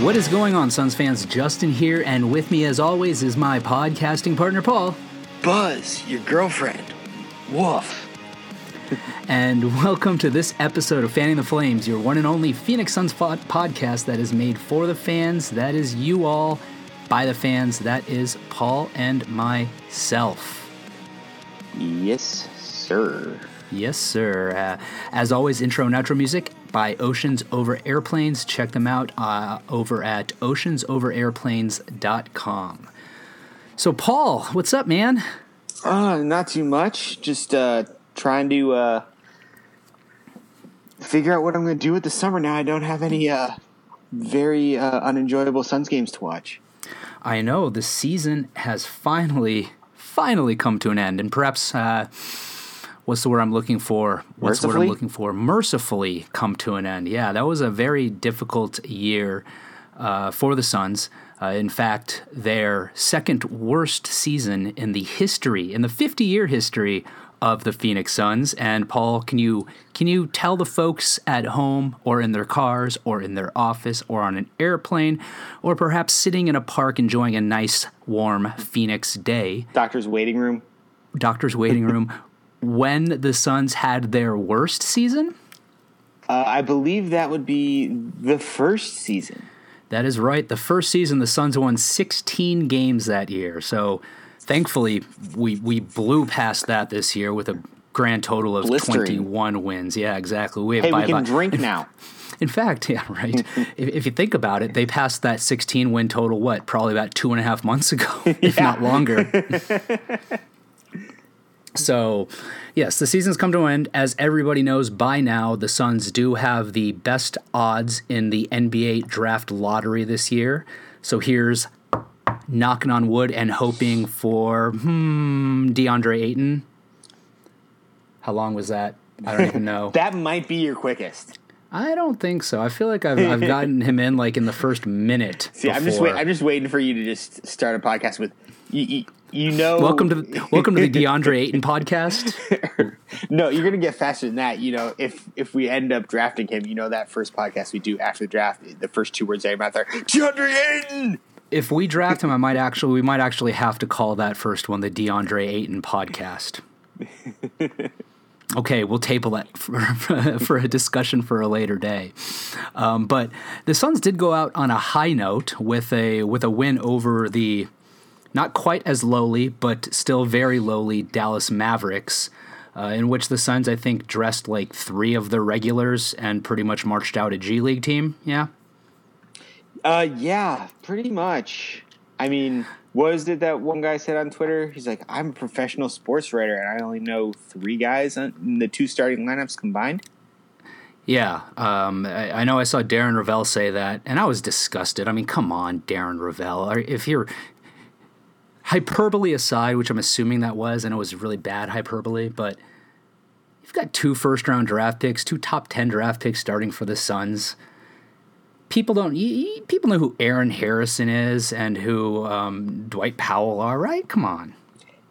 What is going on, Suns fans? Justin here, and with me, as always, is my podcasting partner, Paul. Buzz, your girlfriend. Woof. And welcome to this episode of Fanning the Flames, your one and only Phoenix Suns podcast that is made for the fans. That is you all, by the fans. That is Paul and myself. Yes, sir. Yes, sir. Uh, as always, intro and outro music by Oceans Over Airplanes. Check them out uh, over at oceansoverairplanes.com. So, Paul, what's up, man? Uh, not too much. Just uh, trying to uh, figure out what I'm going to do with the summer now. I don't have any uh, very uh, unenjoyable Suns games to watch. I know the season has finally, finally come to an end, and perhaps uh, what's the word I'm looking for? What's the word I'm Mercifully? looking for? Mercifully come to an end. Yeah, that was a very difficult year uh, for the Suns. Uh, in fact, their second worst season in the history, in the 50 year history of the Phoenix Suns. And Paul, can you can you tell the folks at home or in their cars or in their office or on an airplane or perhaps sitting in a park enjoying a nice warm Phoenix day, Doctor's waiting room. doctor's waiting room, when the Suns had their worst season? Uh, I believe that would be the first season. That is right. The first season, the Suns won 16 games that year. So thankfully, we, we blew past that this year with a grand total of Blistering. 21 wins. Yeah, exactly. We have Hey, we can drink now. In fact, yeah, right. if, if you think about it, they passed that 16 win total, what, probably about two and a half months ago, if not longer. so, yes, the season's come to an end. As everybody knows by now, the Suns do have the best odds in the NBA draft lottery this year. So here's knocking on wood and hoping for hmm, DeAndre Ayton. How long was that? I don't even know. That might be your quickest. I don't think so. I feel like I've, I've gotten him in like in the first minute. See, I'm just before. wait, I'm just waiting for you to just start a podcast with you. You, you know, welcome to the, welcome to the DeAndre Ayton podcast. No, you're gonna get faster than that. You know, if if we end up drafting him, you know that first podcast we do after the draft, the first two words out of your mouth are DeAndre Ayton. If we draft him, I might actually we might actually have to call that first one the DeAndre Ayton podcast. Okay, we'll table that for, for a discussion for a later day. Um, but the Suns did go out on a high note with a with a win over the not quite as lowly, but still very lowly Dallas Mavericks, uh, in which the Suns I think dressed like three of their regulars and pretty much marched out a G League team. Yeah. Uh, yeah, pretty much. I mean, what was it that one guy said on Twitter? He's like, "I'm a professional sports writer, and I only know three guys in the two starting lineups combined." Yeah, um, I, I know I saw Darren Rovell say that, and I was disgusted. I mean, come on, Darren Rovell. If you're hyperbole aside, which I'm assuming that was, and it was really bad hyperbole, but you've got two first round draft picks, two top 10 draft picks starting for the Suns. People don't, people know who Aaron Harrison is and who um, Dwight Powell are, right? Come on.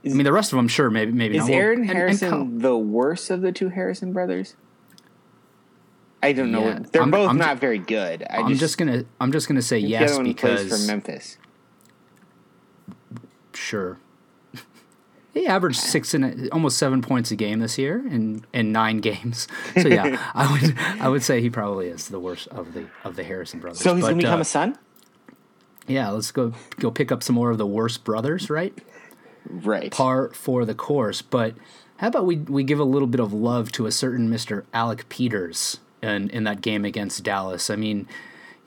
I mean, the rest of them, sure, maybe, maybe Is not. Well, Aaron and- and Harrison the worst of the two Harrison brothers? I don't know. Yeah, They're I'm- both I'm not ju- very good. I I'm just gonna, I'm just gonna say yes because for Memphis. Sure. He averaged six and almost seven points a game this year in, in nine games. So yeah, I would I would say he probably is the worst of the of the Harrison brothers. So he's But, gonna become uh, a son, yeah. Let's go go pick up some more of the worst brothers, right? right? Par for the course. But how about we we give a little bit of love to a certain Mister Alec Peters in in that game against Dallas? I mean,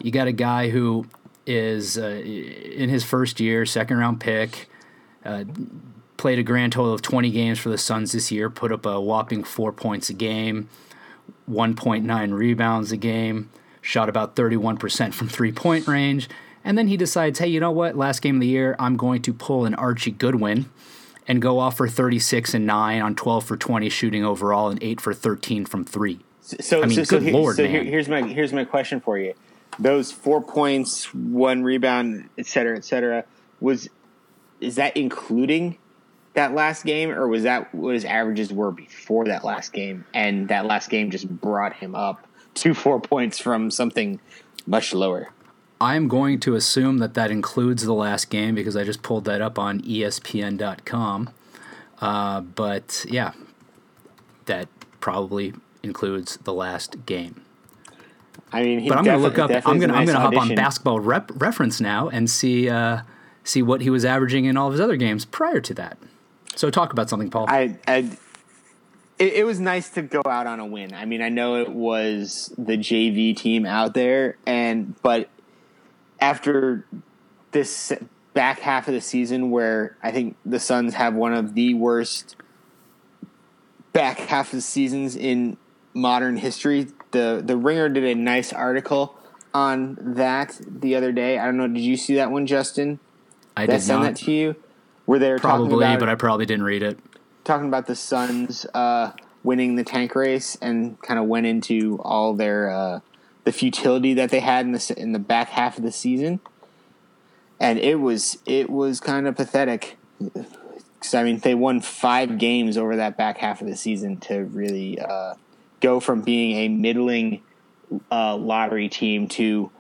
you got a guy who is uh, in his first year, second round pick. Uh, played a grand total of 20 games for the Suns this year, put up a whopping four points a game, 1.9 rebounds a game, shot about 31% from three point range. And then he decides, hey, you know what? Last game of the year, I'm going to pull an Archie Goodwin and go off for 36 and 9 on 12 for 20 shooting overall and 8 for 13 from 3. So, I mean, so, so, good here- lord, so here- man. here's my here's my question for you: those four points, one rebound, et cetera, et cetera, was is that including that last game, or was that what his averages were before that last game, and that last game just brought him up to four points from something much lower? I'm going to assume that that includes the last game because I just pulled that up on ESPN.com. Uh, but yeah, that probably includes the last game. I mean, he But I'm going to look up. I'm going to I'm is a going to hop on. Basketball rep, Reference now and see uh, see what he was averaging in all of his other games prior to that. So talk about something, Paul. I, I it, it was nice to go out on a win. I mean, I know it was the JV team out there, and but after this back half of the season, where I think the Suns have one of the worst back half of the seasons in modern history, the the Ringer did a nice article on that the other day. I don't know. Did you see that one, Justin? I Did I send not that to you? They were talking probably, about but I probably didn't read it. talking about the Suns uh, winning the tank race and kind of went into all their uh, the futility that they had in the in the back half of the season, and it was it was kind of pathetic. 'Cause, I mean, they won five games over that back half of the season to really uh, go from being a middling uh, lottery team to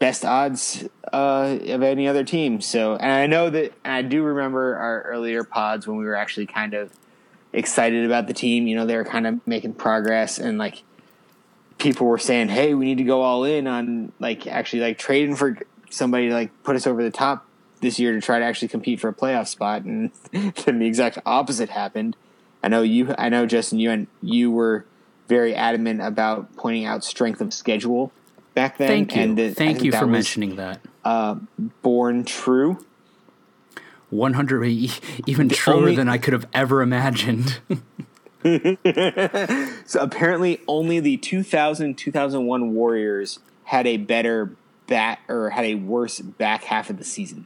best odds uh, of any other team. So, and I know that I do remember our earlier pods when we were actually kind of excited about the team. You know, they were kind of making progress, and like people were saying, "Hey, we need to go all in on like actually like trading for somebody to like put us over the top this year to try to actually compete for a playoff spot." And then the exact opposite happened. I know you. I know Justin. You and you were very adamant about pointing out strength of schedule back then. Thank you. And that- Thank you for was, mentioning that. Uh, born true. 100 e- even truer only- than I could have ever imagined. So apparently, only the 2000 2001 Warriors had a better bat or had a worse back half of the season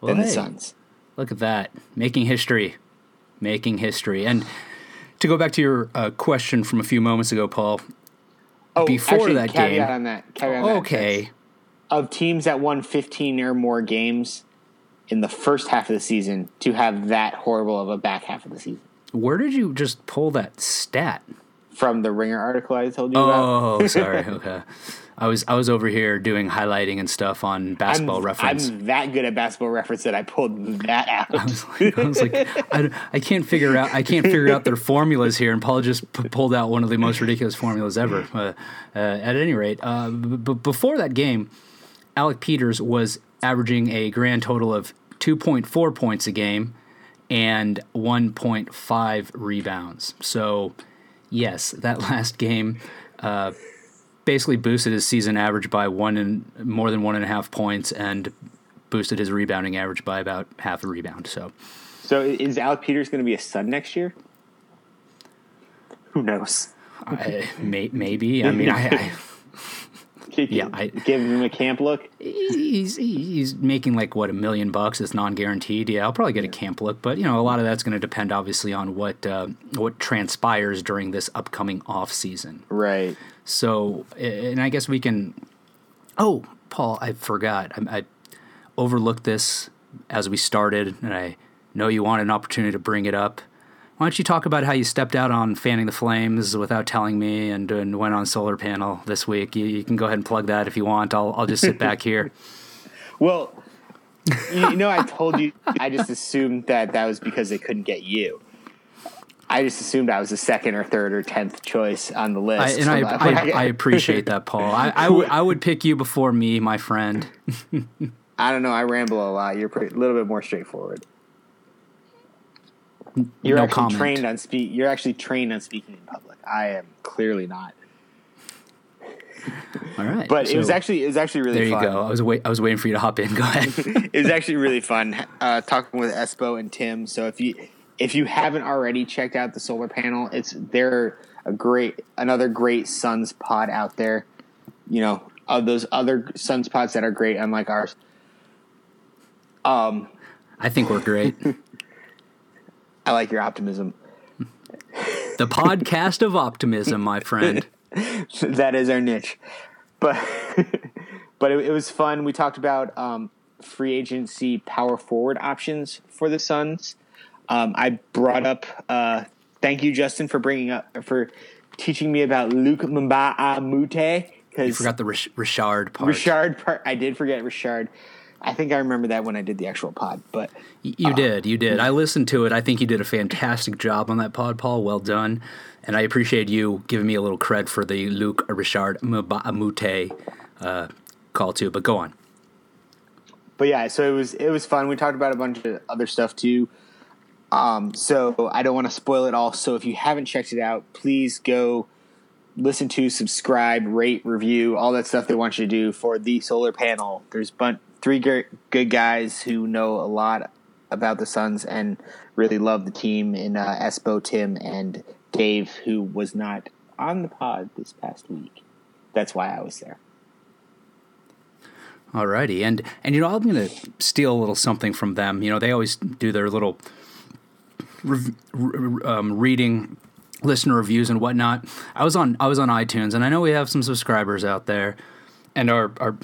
Well, than the Suns. Look at that. Making history. Making history. And to go back to your uh, question from a few moments ago, Paul. Oh, Before actually, that caveat game- on that. Caveat on Okay. Of teams that won 15 or more games in the first half of the season to have that horrible of a back half of the season. Where did you just pull that stat? From the Ringer article I told you about. Oh, sorry. Okay. I was I was over here doing highlighting and stuff on basketball I'm, reference. I'm that good at basketball reference that I pulled that out. I was like, I, was like I, I can't figure out I can't figure out their formulas here, and Paul just p- pulled out one of the most ridiculous formulas ever. Uh, uh, at any rate, uh, b- b- before that game, Alec Peters was averaging a grand total of 2.4 points a game and 1.5 rebounds. So, yes, that last game uh, basically boosted his season average by one and more than one and a half points, and boosted his rebounding average by about half a rebound. So, So is Alec Peters going to be a Sun next year? Who knows? I, may, maybe I mean I, I Yeah, I- give him a camp look. he's he's making like what a million bucks. It's non guaranteed. Yeah, I'll probably get a camp look, but you know a lot of that's going to depend obviously on what uh, what transpires during this upcoming off season. Right. So, and I guess we can. Oh, Paul, I forgot. I, I overlooked this as we started, and I know you wanted an opportunity to bring it up. Why don't you talk about how you stepped out on fanning the flames without telling me, and, and went on solar panel this week? You, you can go ahead and plug that if you want. I'll I'll just sit back here. Well, you, you know, I told you. I just assumed that that was because they couldn't get you. I just assumed I was the second or third or tenth choice on the I, list. and I, So, I, I appreciate that, Paul. I, I, would, would pick you before me, my friend. I don't know. I ramble a lot. You're pretty, a little bit more straightforward. You're no actually comment. trained on speak. You're actually trained on speaking in public. I am clearly not. All right, But it was actually it was actually really there you fun. go. I was wait, I was waiting for you to hop in. Go ahead. it was actually really fun uh, talking with Espo and Tim. So if you if you haven't already checked out the solar panel, it's they're a great another great Suns pod out there. You know, of those other Suns pods that are great, unlike ours. Um, I think we're great. I like your optimism. The podcast of optimism, my friend. that is our niche. But but it, it was fun. We talked about um, free agency power forward options for the Suns. Um, I brought up. Uh, thank you, Justin, for bringing up for teaching me about Luc Mbah a Moute You forgot the Rich- Richard part. Richard part. I did forget Richard. I think I remember that when I did the actual pod, but you uh, did, you did. I listened to it. I think you did a fantastic job on that pod, Paul. Well done, and I appreciate you giving me a little cred for the Luc Richard Mbah-a-Moute uh, call too. But go on. But yeah, so it was it was fun. We talked about a bunch of other stuff too. Um, so I don't want to spoil it all. So if you haven't checked it out, please go listen to, subscribe, rate, review, all that stuff they want you to do for the solar panel. There's bun- three good guys who know a lot about the Suns and really love the team in uh, Espo, Tim, and Dave, who was not on the pod this past week. That's why I was there. Alrighty, and and you know I'm going to steal a little something from them. You know they always do their little re- um, reading listener reviews and whatnot. I was on I was on iTunes, and I know we have some subscribers out there, and our our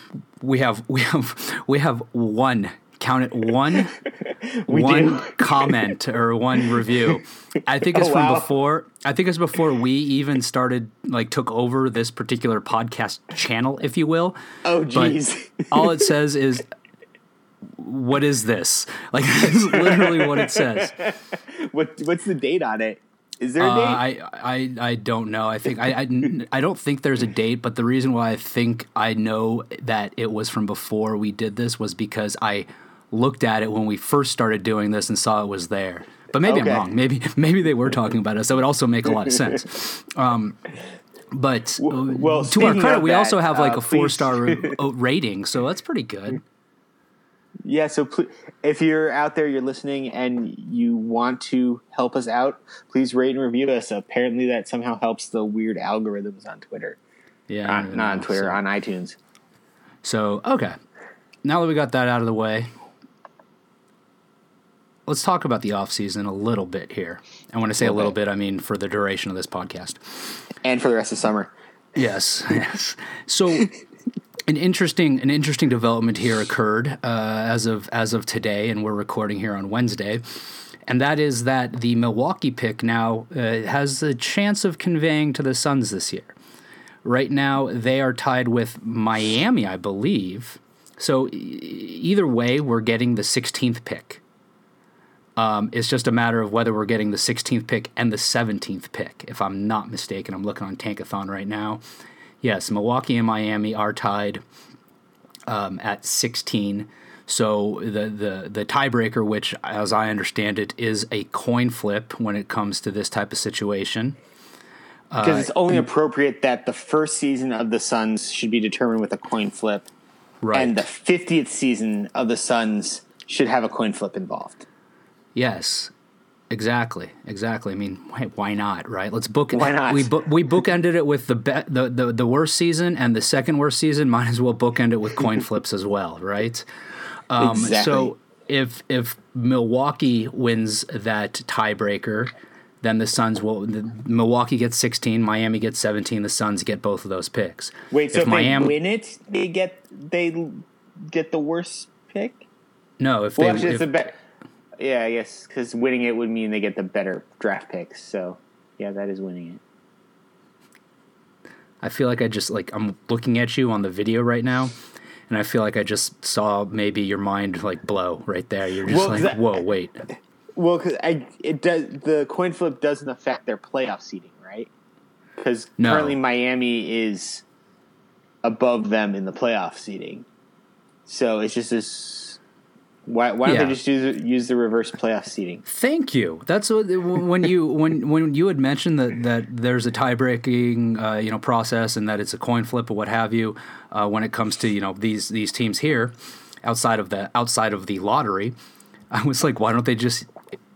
we have we have we have one count it one one comment or one review. I think oh, it's oh, from wow. before. I think it's before we even started like took over this particular podcast channel, if you will. Oh, jeez. all it says is what is this? Like that's literally what it says. What what's the date on it? Is there a date? Uh, I, I I don't know. I think I, I, I don't think there's a date, but the reason why I think I know that it was from before we did this was because I looked at it when we first started doing this and saw it was there. But maybe okay. I'm wrong. Maybe maybe they were talking about us. That would also make a lot of sense. Um, but well, to our credit, we that, also have like uh, a four star rating, so that's pretty good. Yeah, so pl- if you're out there, you're listening, and you want to help us out, please rate and review us. Apparently, that somehow helps the weird algorithms on Twitter. Yeah, not, on Twitter, so. on iTunes. So okay, now that we got that out of the way, let's talk about the off season a little bit here. And when I say a little bit, I mean for the duration of this podcast, and for the rest of summer. Yes, yes. So an interesting an interesting development here occurred uh, as of as of today, and we're recording here on Wednesday, and that is that the Milwaukee pick now uh, has a chance of conveying to the Suns this year. Right now, they are tied with Miami, I believe. So e- either way, we're getting the 16th pick. Um, it's just a matter of whether we're getting the 16th pick and the 17th pick, if I'm not mistaken. I'm looking on Tankathon right now yes, Milwaukee and Miami are tied um, at 16. So the the the tiebreaker, which as I understand it, is a coin flip when it comes to this type of situation. Because uh, it's only appropriate that the first season of the Suns should be determined with a coin flip, right? And the 50th season of the Suns should have a coin flip involved. Yes, Exactly, exactly. I mean, why, why not, right? Let's book. Why not? We bu- we bookended it with the, be- the the the worst season and the second worst season. Might as well bookend it with coin flips as well, right? Um, exactly. So if if Milwaukee wins that tiebreaker, then the Suns will. The, Milwaukee gets 16, Miami gets 17. The Suns get both of those picks. Wait, so if, if Miami, they win it, they get they get the worst pick. No, if well, they actually, if, it's a bet yeah, I guess because winning it would mean they get the better draft picks. So, yeah, that is winning it. I feel like I just like I'm looking at you on the video right now, and I feel like I just saw maybe your mind like blow right there. You're just well, like, that, whoa, wait. Well, because I it does the coin flip doesn't affect their playoff seeding, right? Because no. currently Miami is above them in the playoff seeding, so it's just this why, why don't yeah. they just use use the reverse playoff seating? Thank you. That's what when you when when you had mentioned that that there's a tie breaking uh, you know process and that it's a coin flip or what have you uh, when it comes to you know these these teams here outside of the outside of the lottery. I was like, why don't they just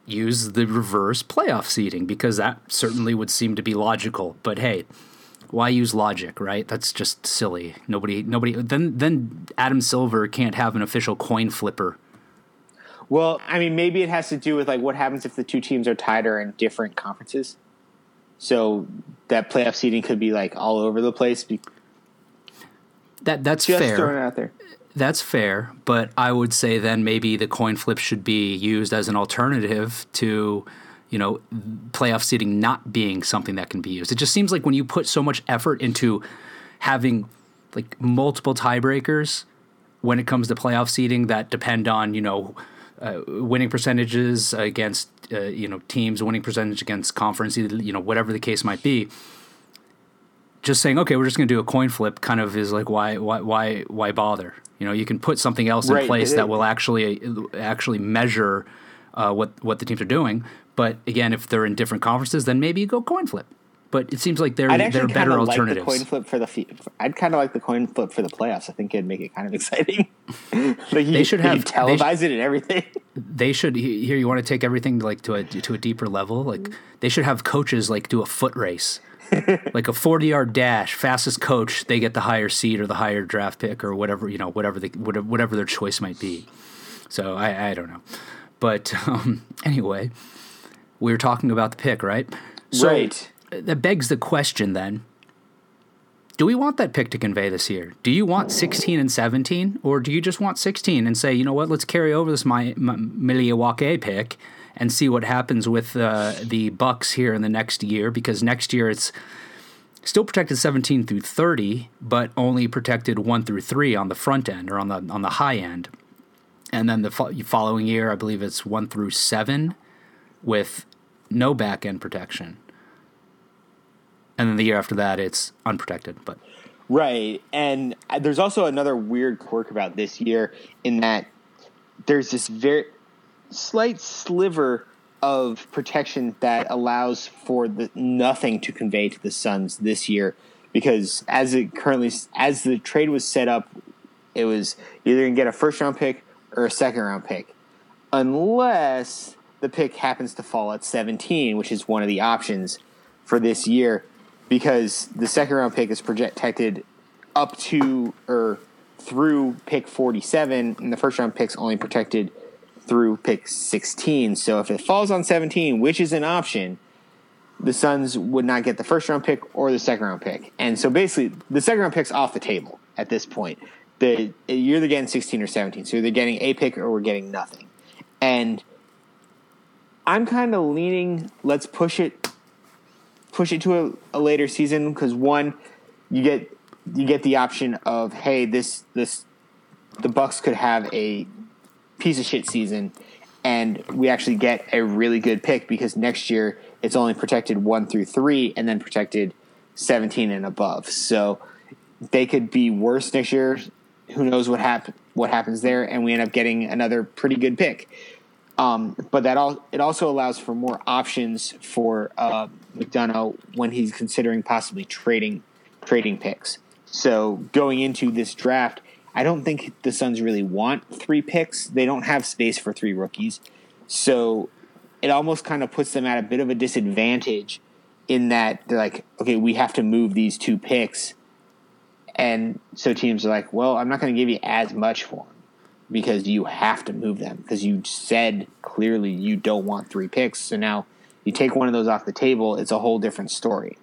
use the reverse playoff seating because that certainly would seem to be logical. But hey, why use logic, right? That's just silly. Nobody, nobody. Then, then Adam Silver can't have an official coin flipper well, I mean, maybe it has to do with like what happens if the two teams are tied or in different conferences. So that playoff seeding could be like all over the place. That that's Just fair. Throwing it out there. That's fair, but I would say then maybe the coin flip should be used as an alternative to, you know, playoff seeding not being something that can be used. It just seems like when you put so much effort into having like multiple tiebreakers when it comes to playoff seeding that depend on you know uh, winning percentages against uh, you know teams, winning percentage against conference, you know whatever the case might be. Just saying, okay, we're just going to do a coin flip, kind of is like why why why why bother? You know, you can put something else in place that will actually actually measure uh, what what the teams are doing. But again, if they're in different conferences, then maybe you go coin flip. But it seems like they're they're better alternatives. Like the coin flip for the I'd kind of like the coin flip for the playoffs. I think it'd make it kind of exciting. like you, they should have televise it and everything. They should here. You want to take everything like to a to a deeper level. Like they should have coaches like do a foot race. like a 40 yard dash, fastest coach, they get the higher seed or the higher draft pick or whatever, you know, whatever the, whatever their choice might be. So I, I don't know. But um, anyway, we were talking about the pick, right? So right. That begs the question then do we want that pick to convey this year? Do you want 16 and 17, or do you just want 16 and say, you know what, let's carry over this my, my Milwaukee pick and see what happens with uh, the Bucks here in the next year? Because next year it's still protected 17 through 30, but only protected one through three on the front end or on the on the high end. And then the fo- following year, I believe it's one through seven with no back end protection and then the year after that it's unprotected. But right, and uh, there's also another weird quirk about this year in that there's this very slight sliver of protection that allows for the nothing to convey to the Suns this year because as it currently as the trade was set up, it was either gonna get a first round pick or a second round pick, unless the pick happens to fall at 17, which is one of the options for this year because the second round pick is protected up to or through pick 47, and the first round pick's only protected through pick 16. So if it falls on 17, which is an option, the Suns would not get the first round pick or the second round pick. And so basically, the second round pick's off the table at this point. The, you're either getting 16 or 17. So they're getting a pick or we're getting nothing. And I'm kind of leaning, let's push it push it to a, a later season because one, you get you get the option of hey this this the Bucks could have a piece of shit season and we actually get a really good pick because next year it's only protected one through three and then protected 17 and above. So they could be worse next year. Who knows what happen what happens there? And we end up getting another pretty good pick. Um, but that all it also allows for more options for uh, McDonough when he's considering possibly trading trading picks. So going into this draft, I don't think the Suns really want three picks. They don't have space for three rookies, so it almost kind of puts them at a bit of a disadvantage in that they're like, okay, we have to move these two picks, and so teams are like, well, I'm not going to give you as much for them because you have to move them because you said clearly you don't want three picks. So now you take one of those off the table, it's a whole different story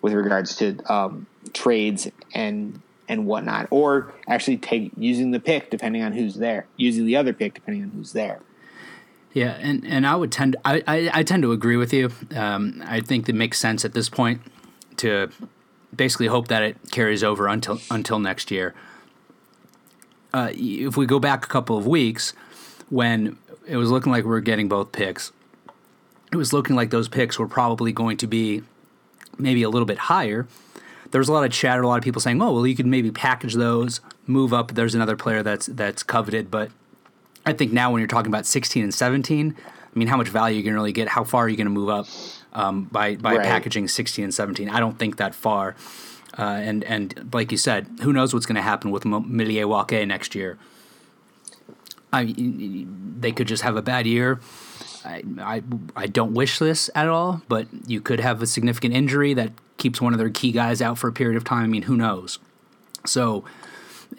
with regards to um, trades and and whatnot, or actually take using the pick depending on who's there, using the other pick depending on who's there. Yeah, and, and I would tend I, I, I tend to agree with you. Um, I think it makes sense at this point to basically hope that it carries over until until next year uh, if we go back a couple of weeks when it was looking like we were getting both picks, it was looking like those picks were probably going to be maybe a little bit higher. There was a lot of chatter, a lot of people saying, "Oh, well, you could maybe package those, move up." There's another player that's that's coveted, but I think now when you're talking about 16 and 17, I mean, how much value are you can really get? How far are you going to move up um, by by right. packaging 16 and 17? I don't think that far. Uh, and and like you said, who knows what's going to happen with Milwaukee next year? I they could just have a bad year. I, I I don't wish this at all, but you could have a significant injury that keeps one of their key guys out for a period of time. I mean, who knows? So,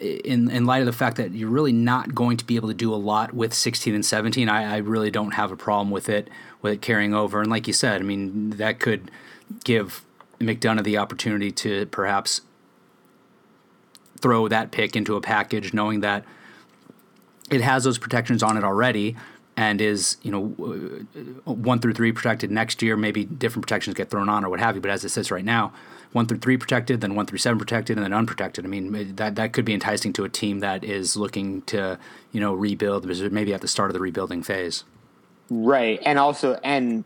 in in light of the fact that you're really not going to be able to do a lot with 16 and 17, I, I really don't have a problem with it with it carrying over. And like you said, I mean, that could give McDonough the opportunity to perhaps throw that pick into a package, knowing that it has those protections on it already, and is you know one through three protected next year. Maybe different protections get thrown on or what have you. But as it sits right now, one through three protected, then one through seven protected, and then unprotected. I mean that that could be enticing to a team that is looking to you know rebuild, maybe at the start of the rebuilding phase. Right, and also and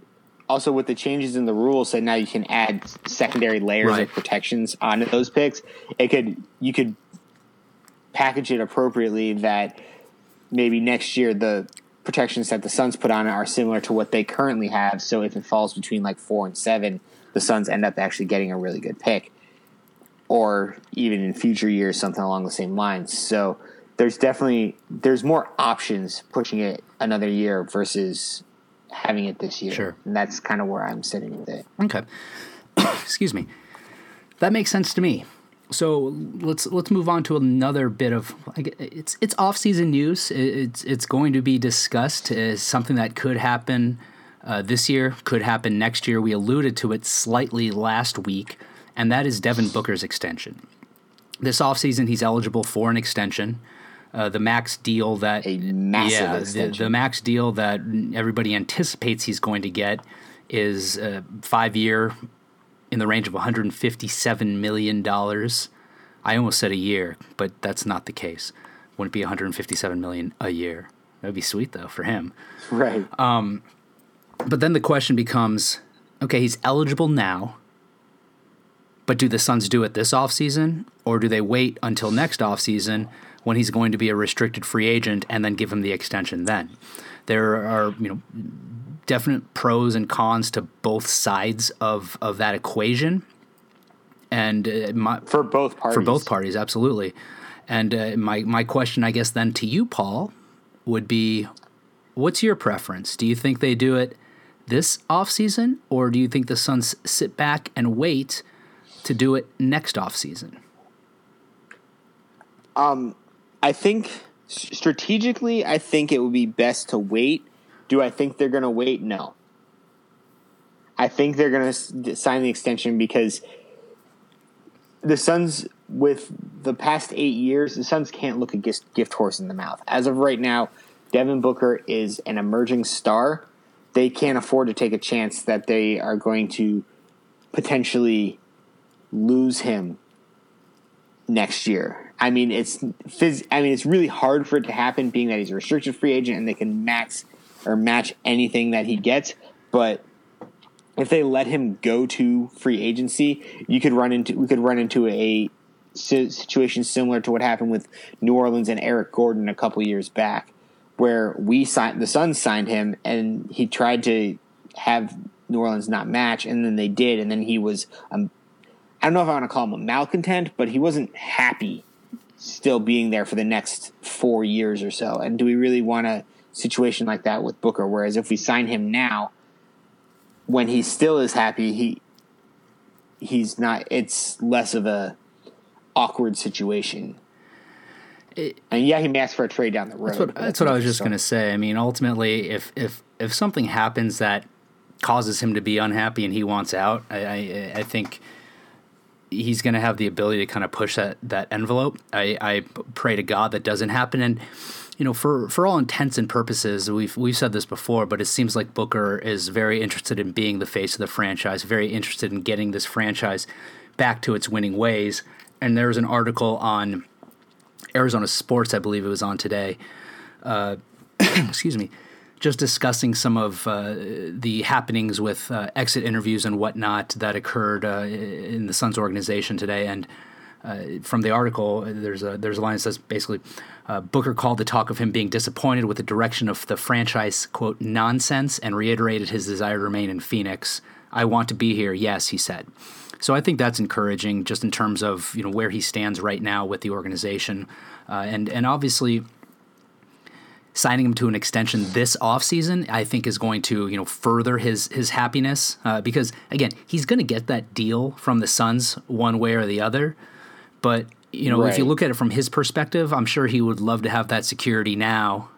also with the changes in the rules, so now you can add secondary layers right. of protections onto those picks. It could you could package it appropriately that maybe next year the protections that the Suns put on it are similar to what they currently have. So if it falls between like four and seven, the Suns end up actually getting a really good pick, or even in future years something along the same lines. So there's definitely there's more options pushing it another year versus having it this year. Sure, and that's kind of where I'm sitting with it. Okay, excuse me. That makes sense to me so let's let's move on to another bit of it's it's off season news. It's it's going to be discussed as something that could happen uh, this year, could happen next year. We alluded to it slightly last week, and that is Devin Booker's extension. This offseason, he's eligible for an extension. Uh, the max deal that a massive yeah, extension. The, the, max deal that everybody anticipates he's going to get is a five year, in the range of 157 million dollars. I almost said a year, but that's not the case. Wouldn't be 157 million a year. That'd be sweet though for him. Right. Um, but then the question becomes, okay, he's eligible now. But do the Suns do it this offseason or do they wait until next offseason when he's going to be a restricted free agent and then give him the extension then? There are, you know, definite pros and cons to both sides of, of that equation. And uh, my, for both parties. For both parties, absolutely. And uh, my, my question, I guess, then to you, Paul, would be what's your preference? Do you think they do it this off season, or do you think the Suns sit back and wait to do it next offseason? Um, I think strategically, I think it would be best to wait do I think they're going to wait? No. I think they're going to sign the extension because the Suns, with the past eight years, the Suns can't look a gift, horse in the mouth. As of right now, Devin Booker is an emerging star. They can't afford to take a chance that they are going to potentially lose him next year. I mean, it's phys- I mean, it's really hard for it to happen, being that he's a restricted free agent and they can max or match anything that he gets. But if they let him go to free agency, you could run into we could run into a situation similar to what happened with New Orleans and Eric Gordon a couple years back, where we signed the Suns signed him and he tried to have New Orleans not match, and then they did, and then he was um, I don't know if I want to call him a malcontent, but he wasn't happy still being there for the next four years or so. And do we really want to situation like that with Booker. Whereas if we sign him now, when he still is happy, he he's not. It's less of a awkward situation. It, and yeah, he may ask for a trade down the road. That's what, that's what I was just going to say. I mean, ultimately, if if if something happens that causes him to be unhappy and he wants out, I I, I think he's going to have the ability to kind of push that that envelope. I, I pray to God that doesn't happen and you know, for for all intents and purposes, we've we've said this before, but it seems like Booker is very interested in being the face of the franchise, very interested in getting this franchise back to its winning ways. And there was an article on Arizona Sports, I believe it was on today. Uh, excuse me, just discussing some of uh, the happenings with uh, exit interviews and whatnot that occurred uh, in the Suns organization today, and uh, from the article, there's a there's a line that says basically, uh, Booker called the talk of him being disappointed with the direction of the franchise quote nonsense and reiterated his desire to remain in Phoenix. I want to be here, yes, he said. So I think that's encouraging, just in terms of you know where he stands right now with the organization, uh, and and obviously signing him to an extension this offseason, I think is going to, you know, further his his happiness uh, because again, he's going to get that deal from the Suns one way or the other. But you know, right. if you look at it from his perspective, I'm sure he would love to have that security now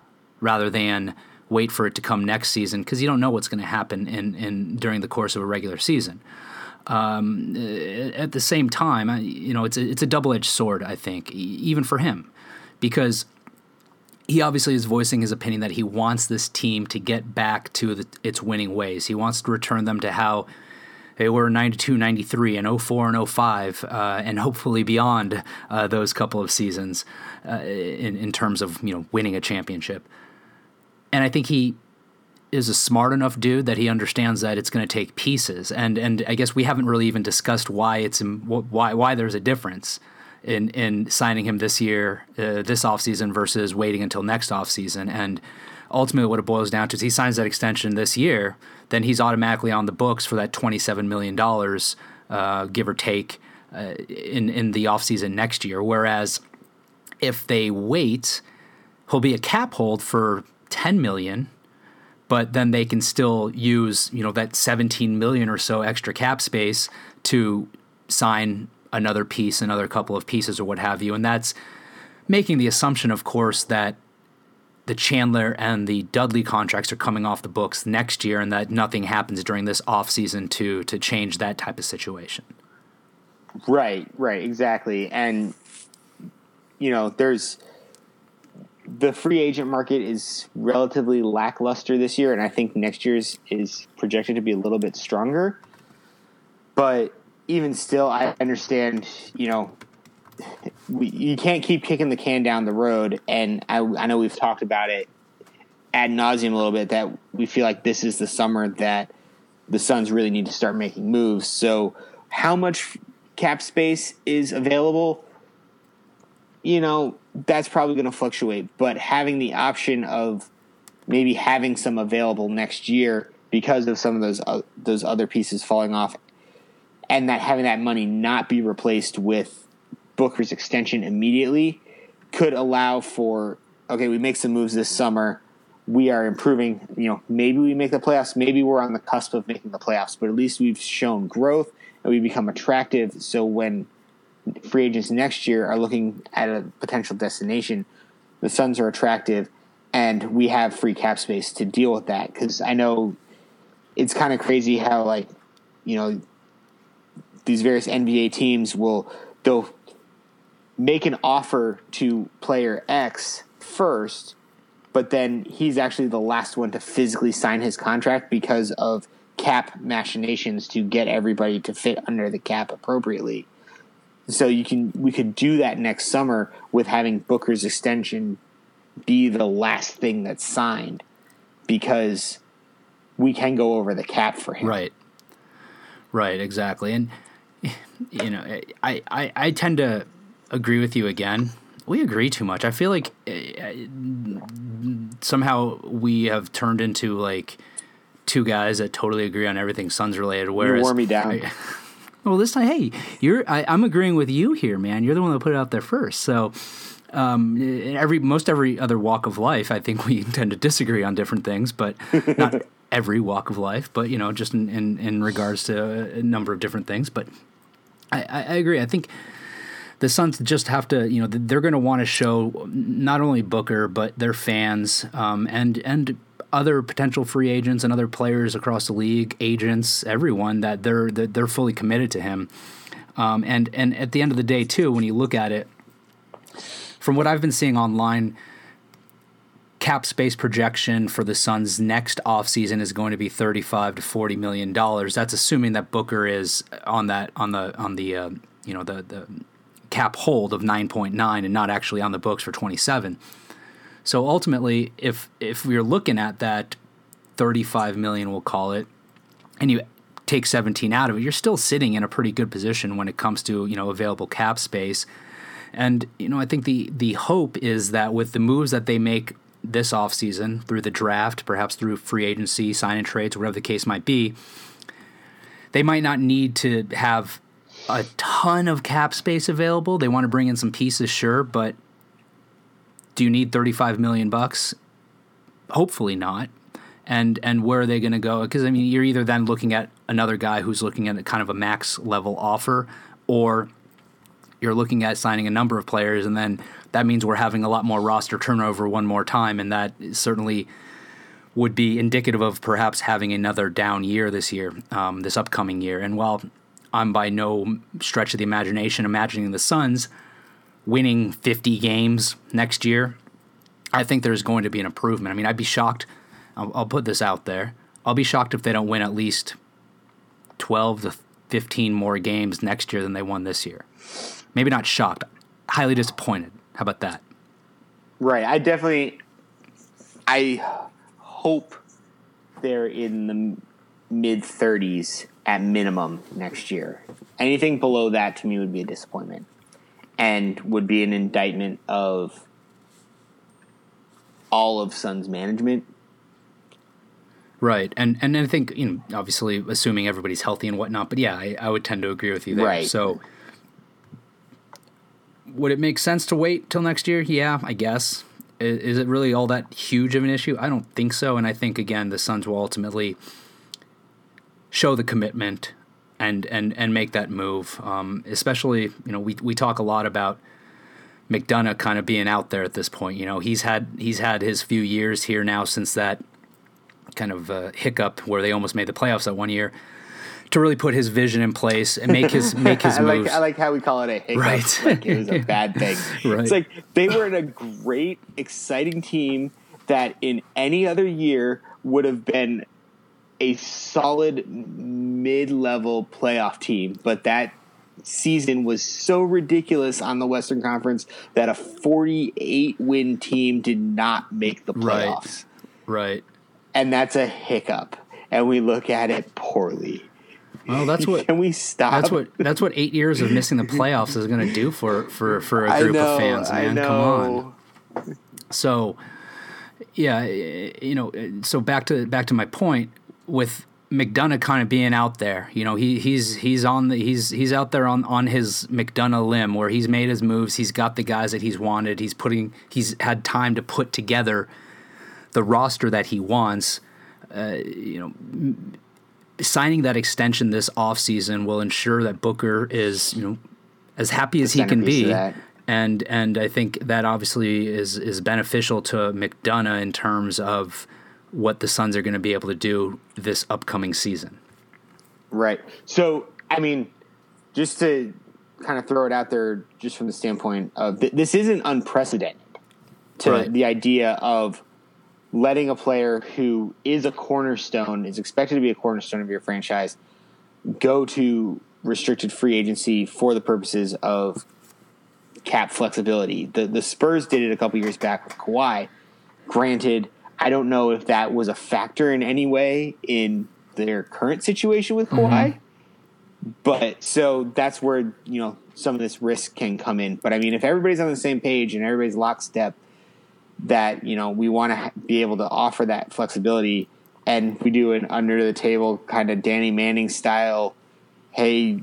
rather than wait for it to come next season because you don't know what's going to happen in, in during the course of a regular season. Um, at the same time, you know, it's a, it's a double edged sword. I think even for him, because he obviously is voicing his opinion that he wants this team to get back to the, its winning ways. He wants to return them to how they were 92, 93, and 04 and 05, uh, and hopefully beyond uh, those couple of seasons uh, in, in terms of you know winning a championship. And I think he is a smart enough dude that he understands that it's going to take pieces. And and I guess we haven't really even discussed why it's why why there's a difference in in signing him this year, uh, this offseason versus waiting until next offseason. And ultimately, what it boils down to is he signs that extension this year, then he's automatically on the books for that twenty seven million dollars, uh, give or take, uh, in in the offseason next year. Whereas if they wait, he'll be a cap hold for ten million but then they can still use you know that 17 million or so extra cap space to sign another piece, another couple of pieces, or what have you, and that's making the assumption, of course, that the Chandler and the Dudley contracts are coming off the books next year, and that nothing happens during this off season to to change that type of situation. Right, right, exactly, and you know, there's the free agent market is relatively lackluster this year, and I think next year's is projected to be a little bit stronger. But even still, I understand, you know, we, you can't keep kicking the can down the road. And I, I know we've talked about it ad nauseum a little bit that we feel like this is the summer that the Suns really need to start making moves. So, how much cap space is available? You know, that's probably going to fluctuate. But having the option of maybe having some available next year because of some of those uh, those other pieces falling off, and that having that money not be replaced with Booker's extension immediately could allow for okay, we make some moves this summer. We are improving. You know, maybe we make the playoffs. Maybe we're on the cusp of making the playoffs. But at least we've shown growth and we become attractive. So when free agents next year are looking at a potential destination, the Suns are attractive, and we have free cap space to deal with that. Because I know it's kind of crazy how like you know these various NBA teams will they'll make an offer to player X first, but then he's actually the last one to physically sign his contract because of cap machinations to get everybody to fit under the cap appropriately. So you can we could do that next summer with having Booker's extension be the last thing that's signed because we can go over the cap for him. Right. Right, exactly. And you know, I, I, I tend to agree with you again. We agree too much. I feel like uh, somehow we have turned into like two guys that totally agree on everything Suns related. Whereas you wore me down. I, well, this time, hey, you're I, am agreeing with you here, man. You're the one that put it out there first. So, um, in every most every other walk of life, I think we tend to disagree on different things, but not every walk of life. But you know, just in in, in regards to a number of different things. But I, I, I agree. I think the Suns just have to, you know, they're going to want to show not only Booker but their fans um, and and other potential free agents and other players across the league, agents, everyone that they're that they're fully committed to him. Um, and and at the end of the day, too, when you look at it, from what I've been seeing online, cap space projection for the Suns next offseason is going to be 35 to 40 million dollars. That's assuming that Booker is on that on the on the uh, you know the the cap hold of 9.9 and not actually on the books for 27. So ultimately, if if we're looking at that 35 million, we'll call it, and you take 17 out of it, you're still sitting in a pretty good position when it comes to you know available cap space. And you know, I think the the hope is that with the moves that they make this offseason through the draft, perhaps through free agency, sign and trades, whatever the case might be, they might not need to have a ton of cap space available. They want to bring in some pieces, sure, but do you need 35 million bucks? Hopefully not. And and where are they going to go? Because I mean, you're either then looking at another guy who's looking at kind of a max level offer, or you're looking at signing a number of players, and then that means we're having a lot more roster turnover one more time, and that certainly would be indicative of perhaps having another down year this year, um, this upcoming year. And while I'm by no stretch of the imagination imagining the Suns winning 50 games next year. I think there's going to be an improvement. I mean, I'd be shocked. I'll, I'll put this out there. I'll be shocked if they don't win at least 12 to 15 more games next year than they won this year. Maybe not shocked, highly disappointed. How about that? Right. I definitely, I hope they're in the mid 30s at minimum next year. Anything below that to me would be a disappointment and would be an indictment of all of Suns management. Right, and and I think you know, obviously, assuming everybody's healthy and whatnot, but yeah, I, I would tend to agree with you there. Right. So, would it make sense to wait till next year? Yeah, I guess. Is, is it really all that huge of an issue? I don't think so, and I think again, the Suns will ultimately show the commitment and and and make that move. Um, especially, you know, we we talk a lot about McDonough kind of being out there at this point. You know, he's had he's had his few years here now since that kind of uh, hiccup where they almost made the playoffs that one year to really put his vision in place and make his make his I like. I like how we call it a hiccup. Right. Like it was a bad thing. Right. It's like they were in a great, exciting team that in any other year would have been a solid mid-level playoff team, but that season was so ridiculous on the Western Conference that a 48 win team did not make the playoffs. right. And that's a hiccup. And we look at it poorly. Well, that's what Can we stop? that's what that's what eight years of missing the playoffs is going to do for for for a group know, of fans, man. Come on. So, yeah, you know, so back to back to my point with McDonough kind of being out there. You know, he he's he's on the he's he's out there on on his McDonough limb where he's made his moves. He's got the guys that he's wanted. He's putting he's had time to put together the roster that he wants. Uh, you know, m- signing that extension this offseason will ensure that Booker is, you know, as happy as he can be. And and I think that obviously is is beneficial to McDonough in terms of what the Suns are going to be able to do this upcoming season. Right. So, I mean, just to kind of throw it out there, just from the standpoint of th- this isn't unprecedented to Right. the idea of letting a player who is a cornerstone, is expected to be a cornerstone of your franchise, go to restricted free agency for the purposes of cap flexibility. The the Spurs did it a couple years back with Kawhi. Granted, I don't know if that was a factor in any way in their current situation with mm-hmm. Kawhi. But so that's where you know some of this risk can come in. But I mean, if everybody's on the same page and everybody's lockstep, that you know we want to ha- be able to offer that flexibility, and we do an under the table kind of Danny Manning style. Hey,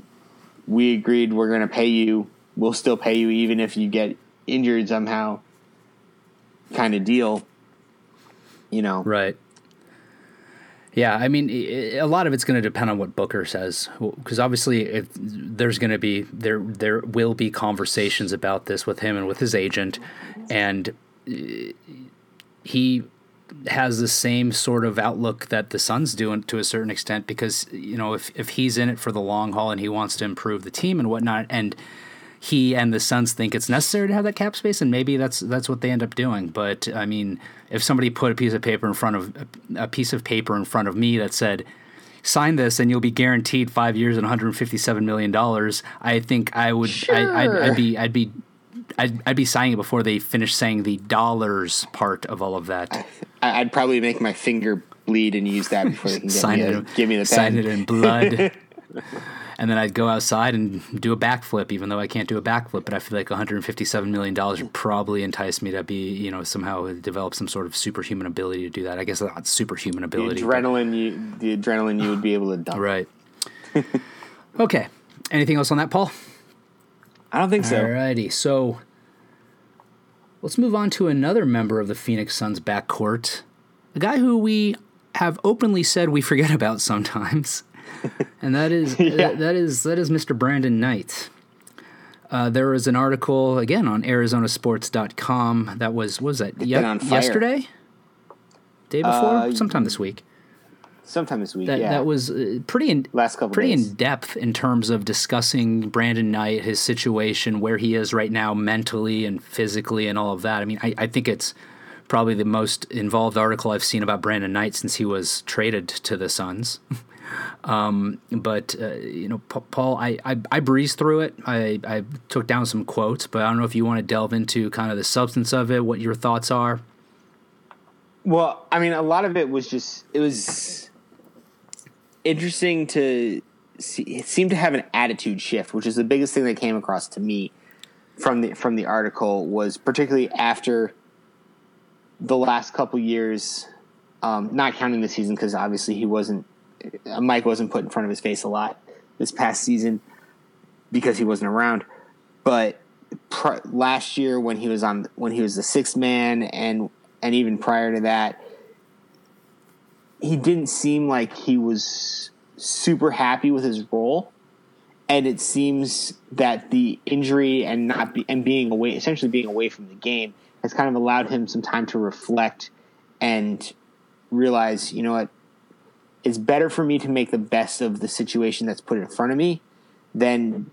we agreed we're going to pay you. We'll still pay you even if you get injured somehow. Kind of deal. You know, Right. Yeah, I mean, a lot of it's going to depend on what Booker says, because obviously, if there's going to be there, there will be conversations about this with him and with his agent, and uh, he has the same sort of outlook that the Suns do to a certain extent, because you know, if if he's in it for the long haul and he wants to improve the team and whatnot, and he and the Suns think it's necessary to have that cap space, and maybe that's that's what they end up doing. But I mean, if somebody put a piece of paper in front of a piece of paper in front of me that said, "Sign this, and you'll be guaranteed five years and 157 million dollars," I think I would. I, I'd, I'd be. I'd be. I'd, I'd be signing it before they finish saying the dollars part of all of that. I, I'd probably make my finger bleed and use that before they can get sign me it, in, give me the sign pen. it in blood. and then I'd go outside and do a backflip, even though I can't do a backflip. But I feel like 157 million dollars would probably entice me to be, you know, somehow develop some sort of superhuman ability to do that. I guess not superhuman the ability, but- adrenaline you the adrenaline you would be able to dump. right? okay. Anything else on that, Paul? I don't think so. Alrighty, so let's move on to another member of the Phoenix Suns backcourt, a guy who we have openly said we forget about sometimes, and that is that, that is that is Mr. Brandon Knight. Uh, there was an article again on ArizonaSports.com that was was that ye- been on fire. yesterday, day before, Uh, sometime this week Sometime this week. that yeah. that was uh, pretty in, Last couple pretty days. in depth in terms of discussing Brandon Knight, his situation, where he is right now mentally and physically, and all of that. I mean, I, I think it's probably the most involved article I've seen about Brandon Knight since he was traded to the Suns. um, but uh, you know, Paul, I, I, I breezed through it. I, I took down some quotes, but I don't know if you want to delve into kind of the substance of it, what your thoughts are. Well, I mean, a lot of it was just it was interesting to see. It seemed to have an attitude shift, which is the biggest thing that came across to me from the from the article was particularly after the last couple years, um, not counting the season because obviously he wasn't uh, mic wasn't put in front of his face a lot this past season because he wasn't around, but pr- last year when he was on when he was the sixth man and and even prior to that, he didn't seem like he was super happy with his role. And it seems that the injury and not be, and being away, essentially being away from the game, has kind of allowed him some time to reflect and realize, you know what, it's better for me to make the best of the situation that's put in front of me than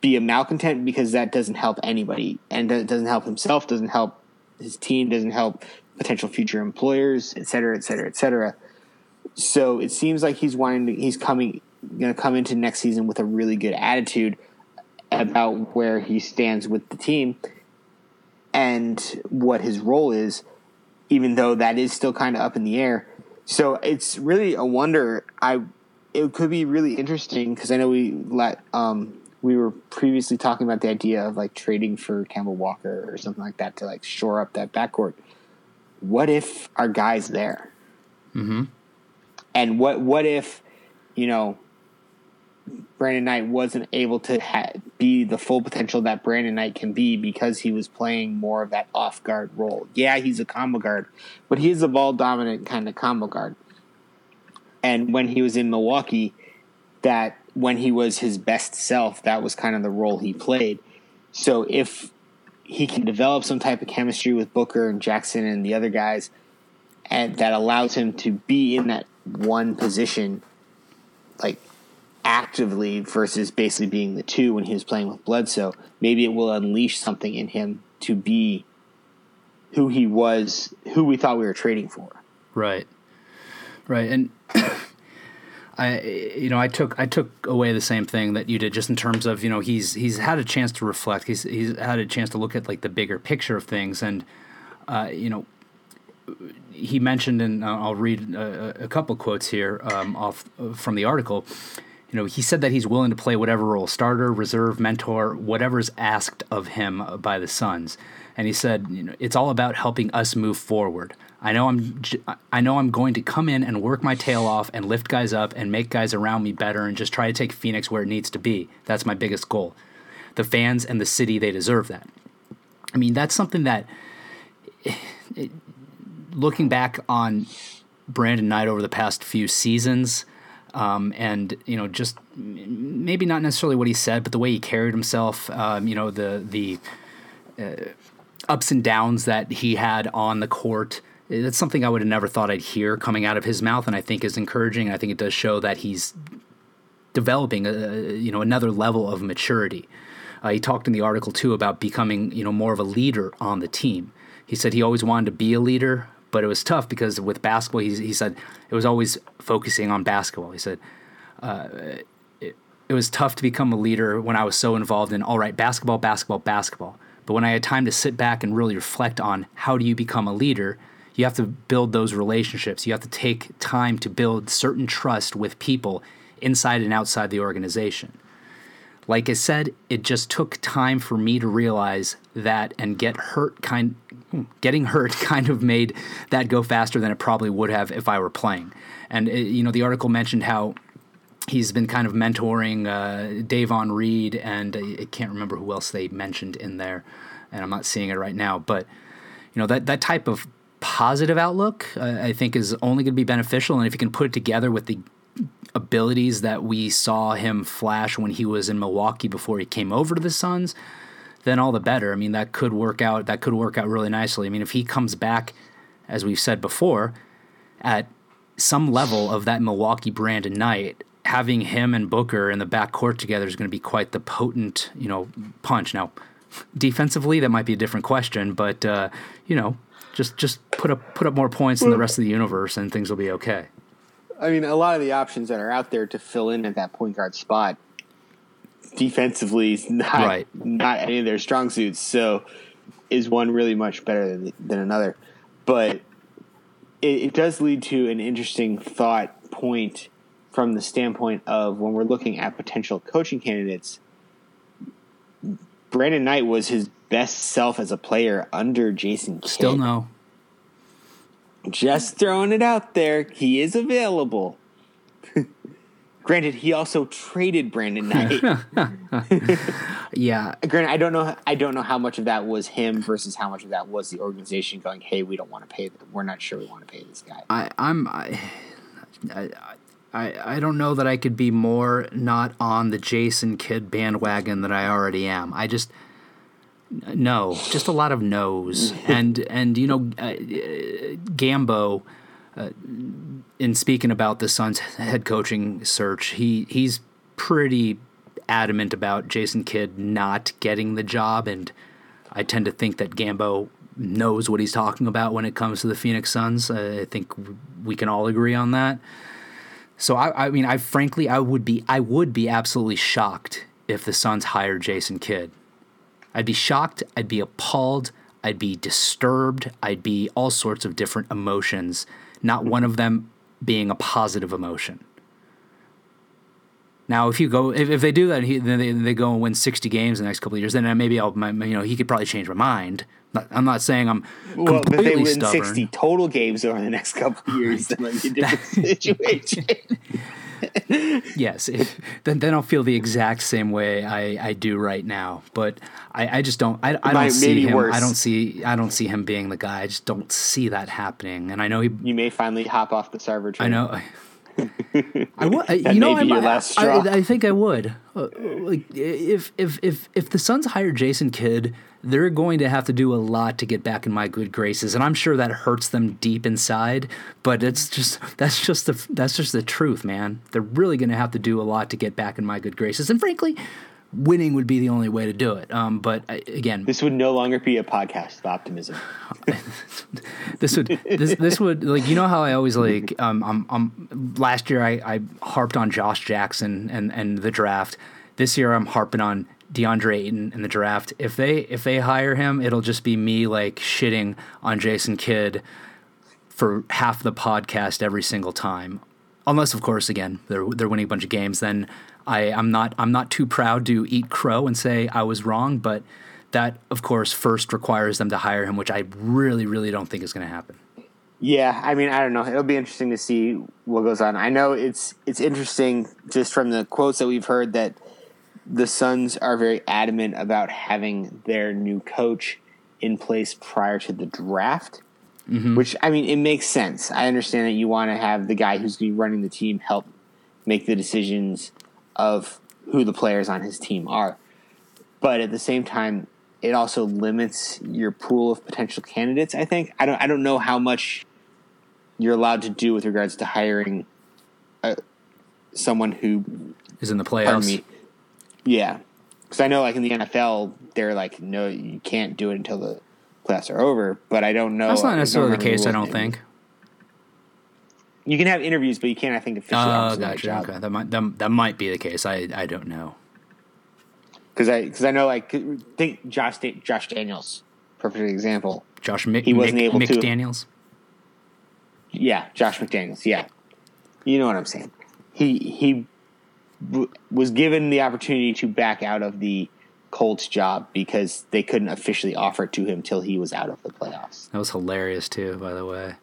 be a malcontent because that doesn't help anybody and it doesn't help himself, doesn't help his team, doesn't help potential future employers, et cetera, et cetera, et cetera. So it seems like he's wanting to, he's coming, going to come into next season with a really good attitude about where he stands with the team and what his role is, even though that is still kind of up in the air. So it's really a wonder. I it could be really interesting because I know we let um, we were previously talking about the idea of like trading for Kemba Walker or something like that to like shore up that backcourt. What if our guy's there? Mm-hmm. And what what if you know Brandon Knight wasn't able to ha- be the full potential that Brandon Knight can be because he was playing more of that off guard role. Yeah, he's a combo guard, but he is a ball dominant kind of combo guard. And when he was in Milwaukee, that when he was his best self, that was kind of the role he played. So if he can develop some type of chemistry with Booker and Jackson and the other guys, and that allows him to be in that one position, like actively versus basically being the two when he was playing with Bledsoe, maybe it will unleash something in him to be who he was, who we thought we were trading for. Right. Right. And I you know I took I took away the same thing that you did just in terms of you know he's he's had a chance to reflect he's he's had a chance to look at like the bigger picture of things and uh, you know he mentioned and I'll read a, a couple quotes here um, off from the article you know he said that he's willing to play whatever role starter reserve mentor whatever's asked of him by the Suns and he said you know it's all about helping us move forward I know I'm I know I'm going to come in and work my tail off and lift guys up and make guys around me better and just try to take Phoenix where it needs to be. That's my biggest goal. The fans and the city they deserve that. I mean, that's something that looking back on Brandon Knight over the past few seasons um, and you know just maybe not necessarily what he said, but the way he carried himself, um, you know, the the uh, ups and downs that he had on the court that's something I would have never thought I'd hear coming out of his mouth, and I think is encouraging. I think it does show that he's developing, a, you know, another level of maturity. Uh, he talked in the article too about becoming, you know, more of a leader on the team. He said he always wanted to be a leader, but it was tough because with basketball, he, he said it was always focusing on basketball. He said uh, it, it was tough to become a leader when I was so involved in all right, basketball, basketball, basketball. But when I had time to sit back and really reflect on how do you become a leader, you have to build those relationships. You have to take time to build certain trust with people inside and outside the organization. Like I said, it just took time for me to realize that and get hurt kind getting hurt kind of made that go faster than it probably would have if I were playing. And it, you know, the article mentioned how he's been kind of mentoring uh, Davon Reed and I can't remember who else they mentioned in there, and I'm not seeing it right now. But you know that that type of positive outlook, uh, I think, is only going to be beneficial. And if you can put it together with the abilities that we saw him flash when he was in Milwaukee before he came over to the Suns, then all the better. I mean, that could work out. That could work out really nicely. I mean, if he comes back, as we've said before, at some level of that Milwaukee Brandon Knight, having him and Booker in the backcourt together is going to be quite the potent, you know, punch. Now, defensively, that might be a different question, but uh, you know, Just just put up put up more points than the rest of the universe, and things will be okay. I mean, a lot of the options that are out there to fill in at that point guard spot defensively not Right. not any of their strong suits. So, is one really much better than, than another? But it, it does lead to an interesting thought point from the standpoint of when we're looking at potential coaching candidates. Brandon Knight was his best self as a player under Jason Kidd. Still no. Just throwing it out there. He is available. Granted, he also traded Brandon Knight. Yeah, Granted, I don't know. I don't know how much of that was him versus how much of that was the organization going, "Hey, we don't want to pay. We're not sure we want to pay this guy." I, I'm I, I I I don't know that I could be more not on the Jason Kidd bandwagon than I already am. I just no, just a lot of no's, and and you know, uh, Gambo. Uh, in speaking about the Suns' head coaching search, he he's pretty adamant about Jason Kidd not getting the job, and I tend to think that Gambo knows what he's talking about when it comes to the Phoenix Suns. Uh, I think we can all agree on that. So I, I mean, I frankly, I would be, I would be absolutely shocked if the Suns hired Jason Kidd. I'd be shocked. I'd be appalled. I'd be disturbed. I'd be all sorts of different emotions. Not one of them being a positive emotion. Now, if you go, if, if they do that, he, then they, they go and win sixty games in the next couple of years, then maybe I'll, my, you know, he could probably change my mind. I'm not saying I'm completely Well, if they win stubborn. sixty total games over the next couple of years, then might be a different situation. Yes, if, then then I'll feel the exact same way I, I do right now. But I, I just don't I, I don't see him worse. I don't see I don't see him being the guy. I just don't see that happening. And I know he you may finally hop off the server train. I know. I would. I, you know, I, your might- last I. I think I would. Uh, like if if if if the Suns hire Jason Kidd, they're going to have to do a lot to get back in my good graces, and I'm sure that hurts them deep inside. But it's just that's just the that's just the truth, man. They're really going to have to do a lot to get back in my good graces, and frankly, winning would be the only way to do it. Um, but I, again, This would no longer be a podcast of optimism. this would this this would like you know how I always like um I'm, I'm last year I, I harped on Josh Jackson and and the draft. This year I'm harping on DeAndre Ayton in the draft. If they if they hire him, it'll just be me like shitting on Jason Kidd for half the podcast every single time. Unless of course again they're they're winning a bunch of games, then I I'm not I'm not too proud to eat crow and say I was wrong, but that of course first requires them to hire him, which I really really don't think is going to happen. Yeah, I mean, I don't know. It'll be interesting to see what goes on. I know it's it's interesting just from the quotes that we've heard that the Suns are very adamant about having their new coach in place prior to the draft. Mm-hmm. Which I mean, it makes sense. I understand that you want to have the guy who's going to be running the team help make the decisions of who the players on his team are. But at the same time, it also limits your pool of potential candidates. I think I don't I don't know how much you're allowed to do with regards to hiring uh, someone who Is in the playoffs. me, yeah, because I know like in the NFL they're like no you can't do it until the playoffs are over. But I don't know. That's not necessarily the case. I don't in- think. You can have interviews, but you can't. I think officially. Oh, gotcha. Okay, that might that, that might be the case. I I don't know. Because I because I know like think Josh Josh Daniels, perfect example. Josh Mick, He wasn't Mick, able Mick to- Daniels. Yeah, Josh McDaniels. Yeah, you know what I'm saying. He he w- was given the opportunity to back out of the Colts job because they couldn't officially offer it to him till he was out of the playoffs. That was hilarious too, by the way.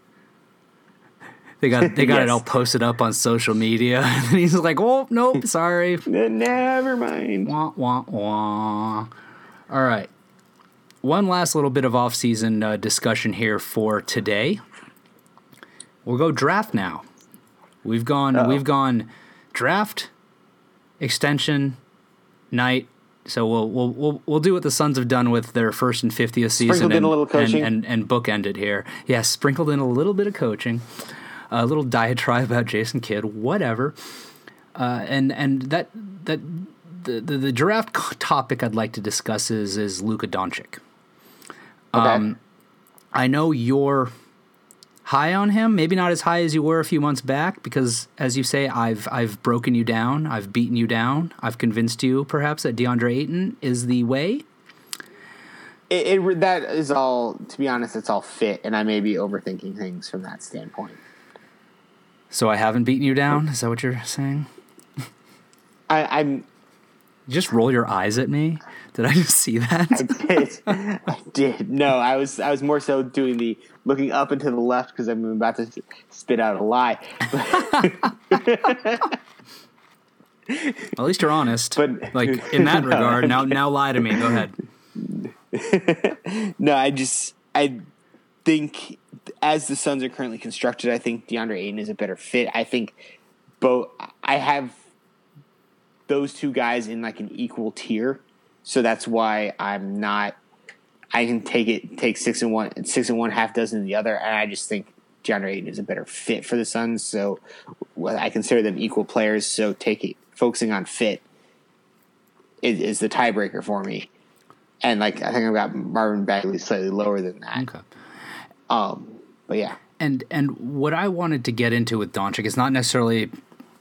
They got they got it all posted up on social media, and he's like, "Oh, nope, sorry." Never mind. wah wah wah. All right, one last little bit of off-season uh, discussion here for today. We'll go draft now. We've gone Uh-oh. we've gone draft, extension, Knight. So we'll we'll we'll we'll do what the Suns have done with their first and fiftieth season, Sprinkled in and, a little coaching. and, and and bookend it here. Yes, sprinkled in a little bit of coaching, a little diatribe about Jason Kidd, whatever, uh, and and that that the, the the draft topic I'd like to discuss is is Luka Doncic. Okay. Um, I know you're high on him, maybe not as high as you were a few months back, because as you say, I've I've broken you down, I've beaten you down, I've convinced you perhaps that DeAndre Ayton is the way. It, it that is all. To be honest, it's all fit, and I may be overthinking things from that standpoint. So I haven't beaten you down. Is that what you're saying? I, I'm just roll your eyes at me. Did I just see that? I did. I did. No, I was. I was more so doing the looking up and to the left because I'm about to spit out a lie. At least you're honest. But- like in that No. regard, now now lie to me. Go ahead. no, I just I think as the Suns are currently constructed, I think DeAndre Ayton is a better fit. I think both. I have those two guys in like an equal tier, so that's why I'm not. I can take it, take six and one, six and one, half dozen of the other, and I just think DeAndre Ayton is a better fit for the Suns. So I consider them equal players. So taking focusing on fit is, is the tiebreaker for me. And like I think I've got Marvin Bagley slightly lower than that. Okay. Um, but yeah, And and what I wanted to get into with Doncic is not necessarily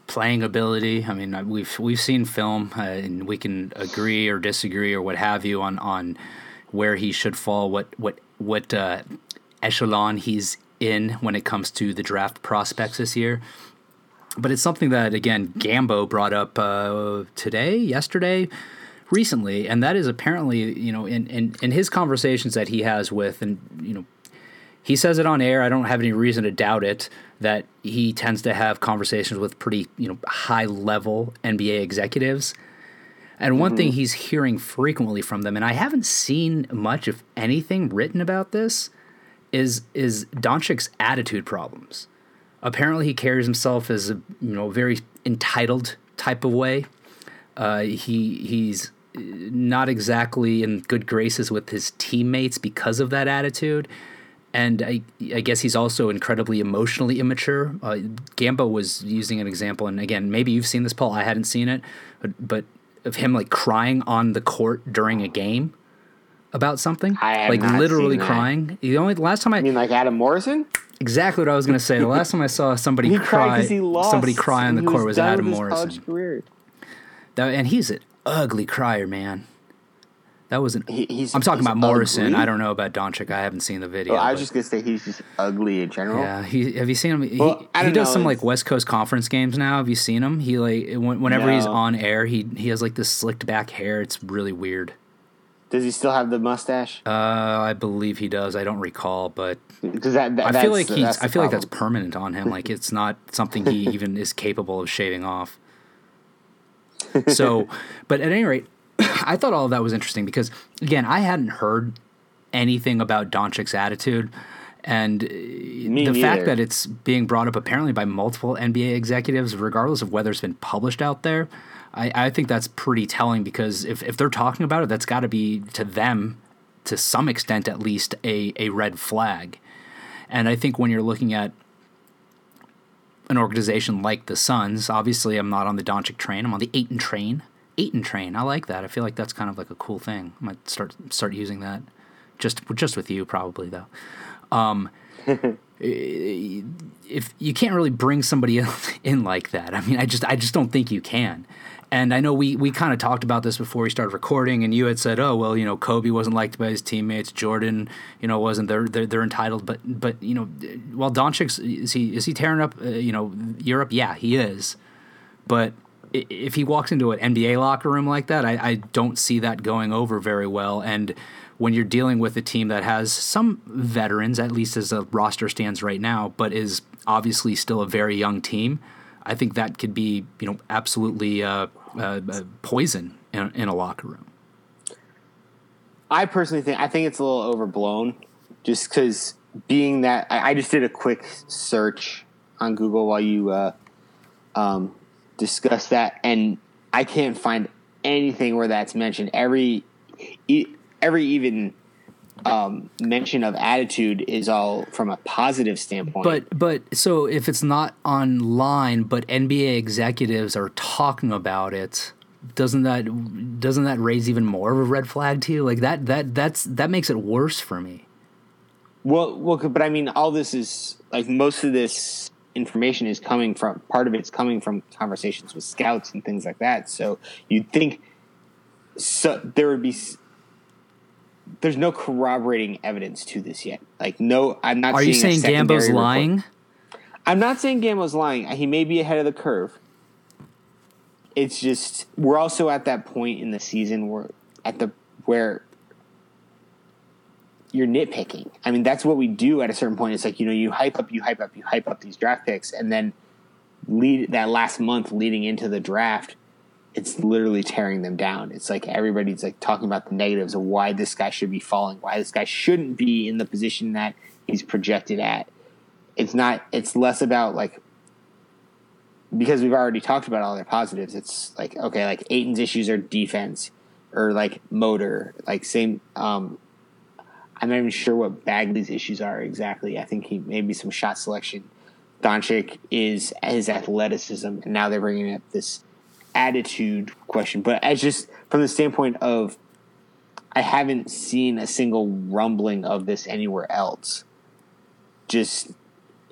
playing ability. I mean, we've we've seen film, uh, and we can agree or disagree or what have you on on where he should fall, what what what uh, echelon he's in when it comes to the draft prospects this year. But it's something that again Gambo brought up uh, today, yesterday, recently, and that is apparently you know in, in in his conversations that he has with and you know he says it on air. I don't have any reason to doubt it that he tends to have conversations with pretty, you know, high level NBA executives. And one thing he's hearing frequently from them, and I haven't seen much, if anything, written about this, is is Doncic's attitude problems. Apparently, he carries himself as a you know very entitled type of way. Uh, he he's not exactly in good graces with his teammates because of that attitude. And I, I guess he's also incredibly emotionally immature. Uh, Gambo was using an example, and again, maybe you've seen this, Paul. I hadn't seen it, but, but of him like crying on the court during a game about something, like literally crying. The only the last time I I mean like Adam Morrison. exactly what I was going to say. The last time I saw somebody cry, he lost. somebody cry on the he court was, done Adam Morrison. That, and he's an ugly crier, man. That was an. He- he's- I'm talking he's about Morrison. ugly? I don't know about Doncic. I haven't seen the video. Well, I was but- just gonna say he's just ugly in general. Yeah, he have you seen him? He, Well, I he don't does know, some like West Coast Conference games now. Have you seen him? He like when- whenever he's on air, he he has like this slicked back hair. It's really weird. Does he still have the mustache? Uh, I believe he does. I don't recall, but Because that, that I feel like he's. that's I feel like that's permanent on him. Like it's not something he even is capable of shaving off. So, but at any rate, I thought all of that was interesting because again, I hadn't heard anything about Doncic's attitude, and uh, Me the fact that it's being brought up apparently by multiple NBA executives, regardless of whether it's been published out there, I, I think that's pretty telling because if, if they're talking about it, that's got to be to them, to some extent at least, a, a red flag. And I think when you're looking at an organization like the Suns, obviously I'm not on the Doncic train. I'm on the Ayton train. Ayton train. I like that. I feel like that's kind of like a cool thing. I might start start using that. Just just with you probably though. Um, if you can't really bring somebody else in like that, I mean, I just I just don't think you can. And I know we we kind of talked about this before we started recording, and you had said, "Oh well, you know, Kobe wasn't liked by his teammates. Jordan, you know, wasn't. They're they're, they're entitled, but but you know, while Doncic is he is he tearing up, uh, you know, Europe? Yeah, he is. But if he walks into an NBA locker room like that, I, I don't see that going over very well. And when you're dealing with a team that has some veterans, at least as the roster stands right now, but is obviously still a very young team, I think that could be you know absolutely uh, uh, uh, poison in, in a locker room. I personally think I think it's a little overblown, just because being that I, I just did a quick search on Google while you uh, um, discussed that, and I can't find anything where that's mentioned. Every every even um, mention of attitude is all from a positive standpoint. But but so if it's not online, but NBA executives are talking about it, doesn't that doesn't that raise even more of a red flag to you? Like that that that's that makes it worse for me. Well, well, but I mean, all this is like most of this information is coming from part of it's coming from conversations with scouts and things like that. So you'd think so there would be there's no corroborating evidence to this yet. Like no, I'm not. Are you saying Gambo's report. lying? I'm not saying Gambo's lying. He may be ahead of the curve. It's just we're also at that point in the season where at the where you're nitpicking. I mean, that's what we do at a certain point. It's like you know, you hype up, you hype up, you hype up these draft picks, and then lead that last month leading into the draft, it's literally tearing them down. It's like everybody's like talking about the negatives of why this guy should be falling, why this guy shouldn't be in the position that he's projected at. It's not. It's less about like because we've already talked about all their positives. It's like okay, like Ayton's issues are defense or like motor, like same. um I'm not even sure what Bagley's issues are exactly. I think he maybe some shot selection. Doncic is his athleticism, and now they're bringing up this attitude question. But as just from the standpoint of, I haven't seen a single rumbling of this anywhere else. Just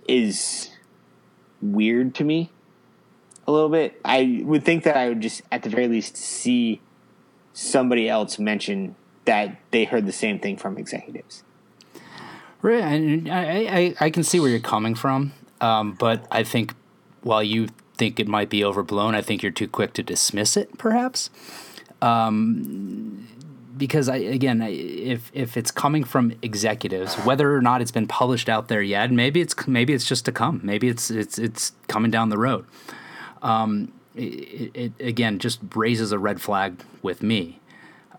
is weird to me a little bit. I would think that I would just, at the very least, see somebody else mention that they heard the same thing from executives. Right, and I, I, I can see where you're coming from, um, but I think while you think it might be overblown. I think you're too quick to dismiss it, perhaps. Um, because I again, if if it's coming from executives, whether or not it's been published out there yet, maybe it's maybe it's just to come. Maybe it's it's it's coming down the road. Um, it, it, again just raises a red flag with me,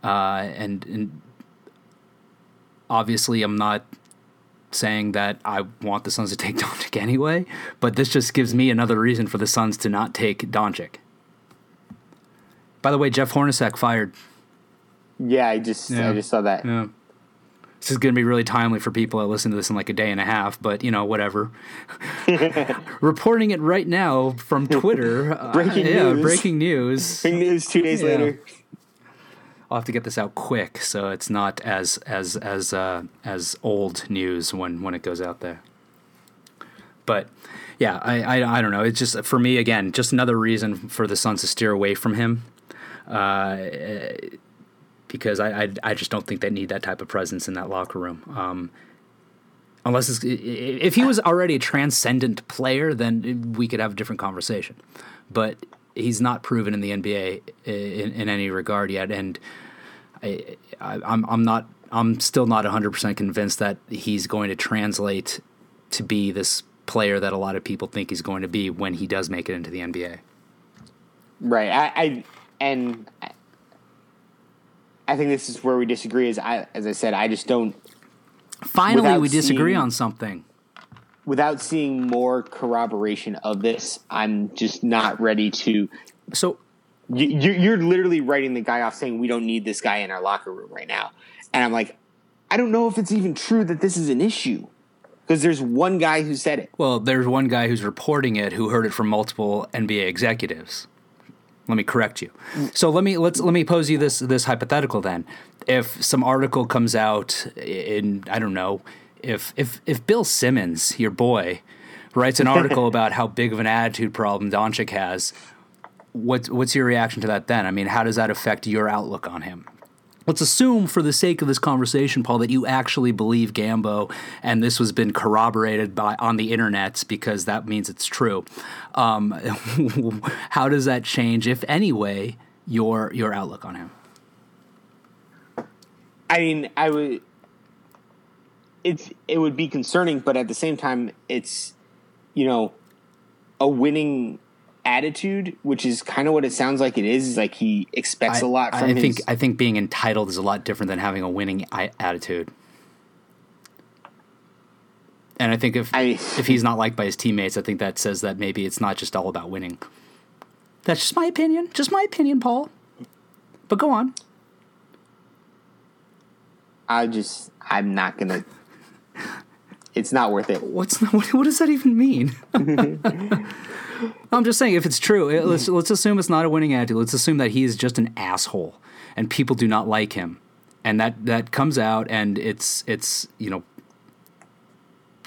uh, and and obviously I'm not saying that I want the Suns to take Doncic anyway, but this just gives me another reason for the Suns to not take Doncic. By the way, Jeff Hornacek fired. Yeah, I just yeah. I just saw that. Yeah. This is going to be really timely for people that listen to this in like a day and a half, but you know, whatever. Reporting it right now from Twitter. breaking uh, yeah, news. breaking news. Breaking news two days yeah. later. I'll have to get this out quick so it's not as as as uh, as old news when when it goes out there. But yeah, I, I, I don't know. It's just for me again, just another reason for the Suns to steer away from him. Uh, because I, I, I just don't think they need that type of presence in that locker room. Um, unless if he was already a transcendent player, then we could have a different conversation. But he's not proven in the NBA in, in any regard yet, and I, I, I'm I'm not I'm still not 100 percent convinced that he's going to translate to be this player that a lot of people think he's going to be when he does make it into the NBA. Right. I, I and I think this is where we disagree. Is I as I said, I just don't. Finally, we disagree seeing, on something without seeing more corroboration of this, I'm just not ready to. So you, you're literally writing the guy off, saying we don't need this guy in our locker room right now, and I'm like, I don't know if it's even true that this is an issue because there's one guy who said it. Well, there's one guy who's reporting it who heard it from multiple NBA executives. Let me correct you. So let me let's let me pose you this this hypothetical then. If some article comes out in I don't know if if if Bill Simmons, your boy, writes an article about how big of an attitude problem Doncic has, what's what's your reaction to that then? I mean, how does that affect your outlook on him? Let's assume, for the sake of this conversation, Paul, that you actually believe Gambo, and this has been corroborated by on the internet because that means it's true. Um, how does that change, if anyway, your your outlook on him? I mean, I would it's it would be concerning, but at the same time, it's you know a winning attitude, which is kind of what it sounds like it is. Is like he expects I, a lot from. I his, think I think being entitled is a lot different than having a winning attitude. And I think if I, if he's not liked by his teammates, I think that says that maybe it's not just all about winning. That's just my opinion. Just my opinion, Paul. But go on. I just I'm not gonna it's not worth it. What's what, what does that even mean? I'm just saying, if it's true, it, let's let's assume it's not a winning attitude. Let's assume that he is just an asshole, and people do not like him, and that that comes out, and it's it's you know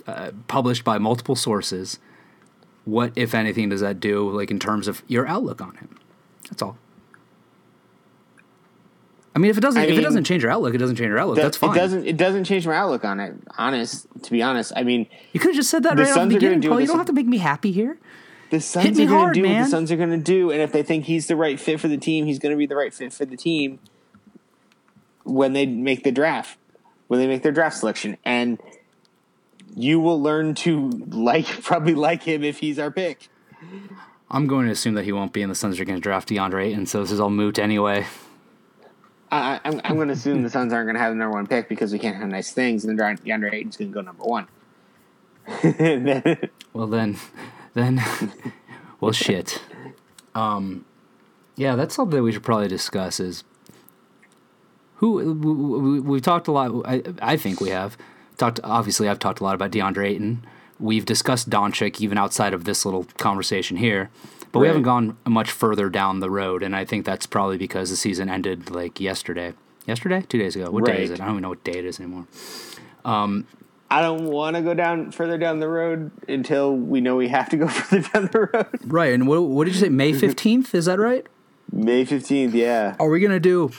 uh, published by multiple sources. What, if anything, does that do, like in terms of your outlook on him? That's all. I mean, if it doesn't, I if it doesn't change your outlook, it doesn't change your outlook. That's fine. It doesn't. It doesn't change my outlook on it. Honest, to be honest, I mean, You could have just said that right off the beginning, do Paul. You don't have to make me happy here. the Suns are going to do what the Suns are going to do, and if they think he's the right fit for the team, he's going to be the right fit for the team when they make the draft, when they make their draft selection, and you will learn to like probably like him if he's our pick. I'm going to assume that he won't be, and the Suns are going to draft DeAndre Ayton, so this is all moot anyway. I, I- I'm, I'm going to assume the Suns aren't going to have the number one pick because we can't have nice things, and then DeAndre Ayton's going to go number one. Well then, then, well shit. Um, yeah, that's something that we should probably discuss. Is who we, we, we've talked a lot. I, I think we have talked. Obviously, I've talked a lot about DeAndre Ayton. We've discussed Doncic even outside of this little conversation here, but we haven't gone much further down the road. And I think that's probably because the season ended like yesterday. Yesterday, two days ago. What day is it? I don't even know what day it is anymore. I don't want to go down further down the road until we know we have to go further down the road. Right. And what, what did you say? May fifteenth? Is that right? May fifteenth, yeah. Are we gonna do?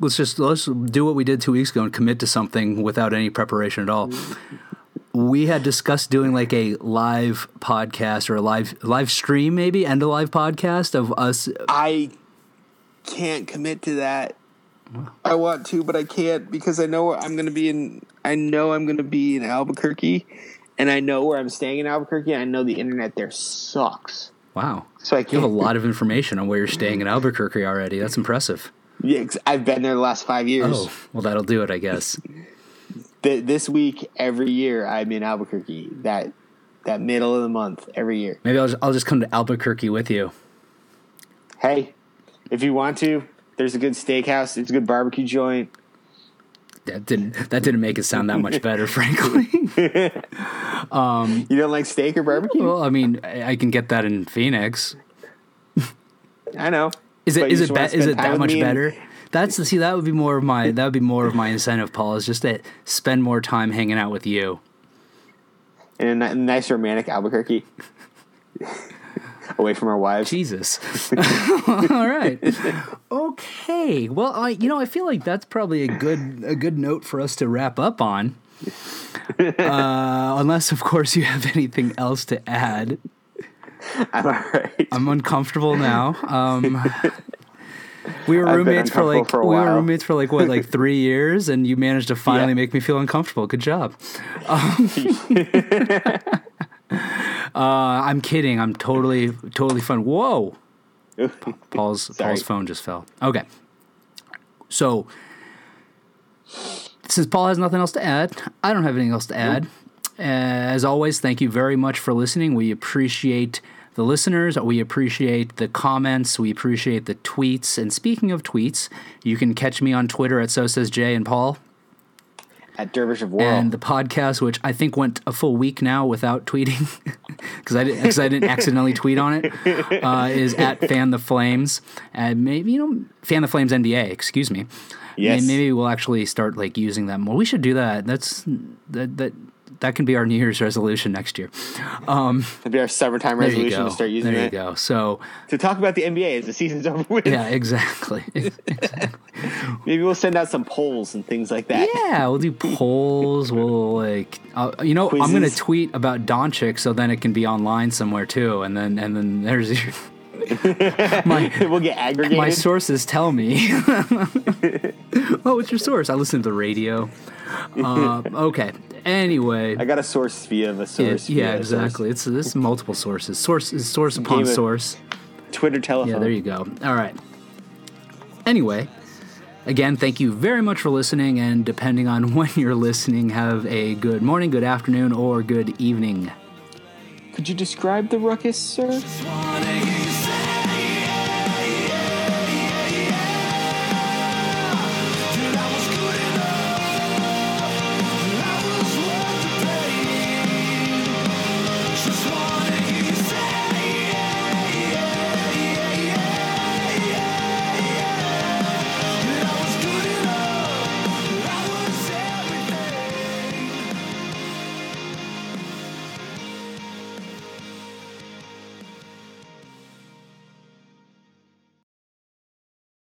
Let's just let's do what we did two weeks ago and commit to something without any preparation at all. We had discussed doing like a live podcast or a live live stream, maybe and a live podcast of us. Uh, I can't commit to that. I want to, but I can't because I know I'm going to be in. I know I'm going to be in Albuquerque, and I know where I'm staying in Albuquerque. And I know the internet there sucks, Wow, so I you have a lot of information on where you're staying in Albuquerque already. That's impressive. Yeah, I've been there the last five years. Oh, well, that'll do it, I guess. Th- this week, every year, I'm in Albuquerque. That that middle of the month, every year. Maybe I'll just, I'll just come to Albuquerque with you. Hey, if you want to, there's a good steakhouse. It's a good barbecue joint. That didn't that didn't make it sound that much better, frankly. Um, you don't like steak or barbecue? well, I mean, I I can get that in Phoenix. I know. Is it But it be- is it that much better? That's see that would be more of my that would be more of my incentive, Paul, is just to spend more time hanging out with you. in a nice romantic Albuquerque, away from our wives. Jesus. All right. Okay. Well, I you know I feel like that's probably a good a good note for us to wrap up on. Uh, unless, of course, you have anything else to add. I'm all right. I'm uncomfortable now. Um, we were roommates for like for we were roommates for like what like three years, and you managed to finally Yeah. make me feel uncomfortable. Good job. Um, uh, I'm kidding. I'm totally totally fun. Whoa, Paul's Sorry. Paul's phone just fell. Okay, so since Paul has nothing else to add, I don't have anything else to add. As always, thank you very much for listening. We appreciate the listeners. We appreciate the comments. We appreciate the tweets. And speaking of tweets, you can catch me on Twitter at So Says Jay and Paul. At Dervish of Whirl. And the podcast, which I think went a full week now without tweeting, because I didn't I didn't accidentally tweet on it, uh, is at Fan the Flames, and maybe you know Fan the Flames NBA. Excuse me. Yes. May- Maybe we'll actually start like using that more. We should do that. That's that that that can be our New Year's resolution next year. Um, That'd be our summertime resolution to start using there you go. So To talk about the NBA as the season's over with. yeah, exactly. Maybe we'll send out some polls and things like that. Yeah, we'll do polls. We'll like, uh, you know, I'm gonna tweet about Doncic so then it can be online somewhere too, and then and then there's your, my we'll get aggregated. my sources tell me. oh, what's your source? I listen to the radio. Uh, okay. Anyway, I got a source via the source. yeah, via a source. exactly. It's this multiple sources. Source is source upon Game source. Twitter telephone. Yeah, there you go. All right. Anyway, again, thank you very much for listening, and depending on when you're listening, have a good morning, good afternoon, or good evening. Could you describe the ruckus, sir? Just wanna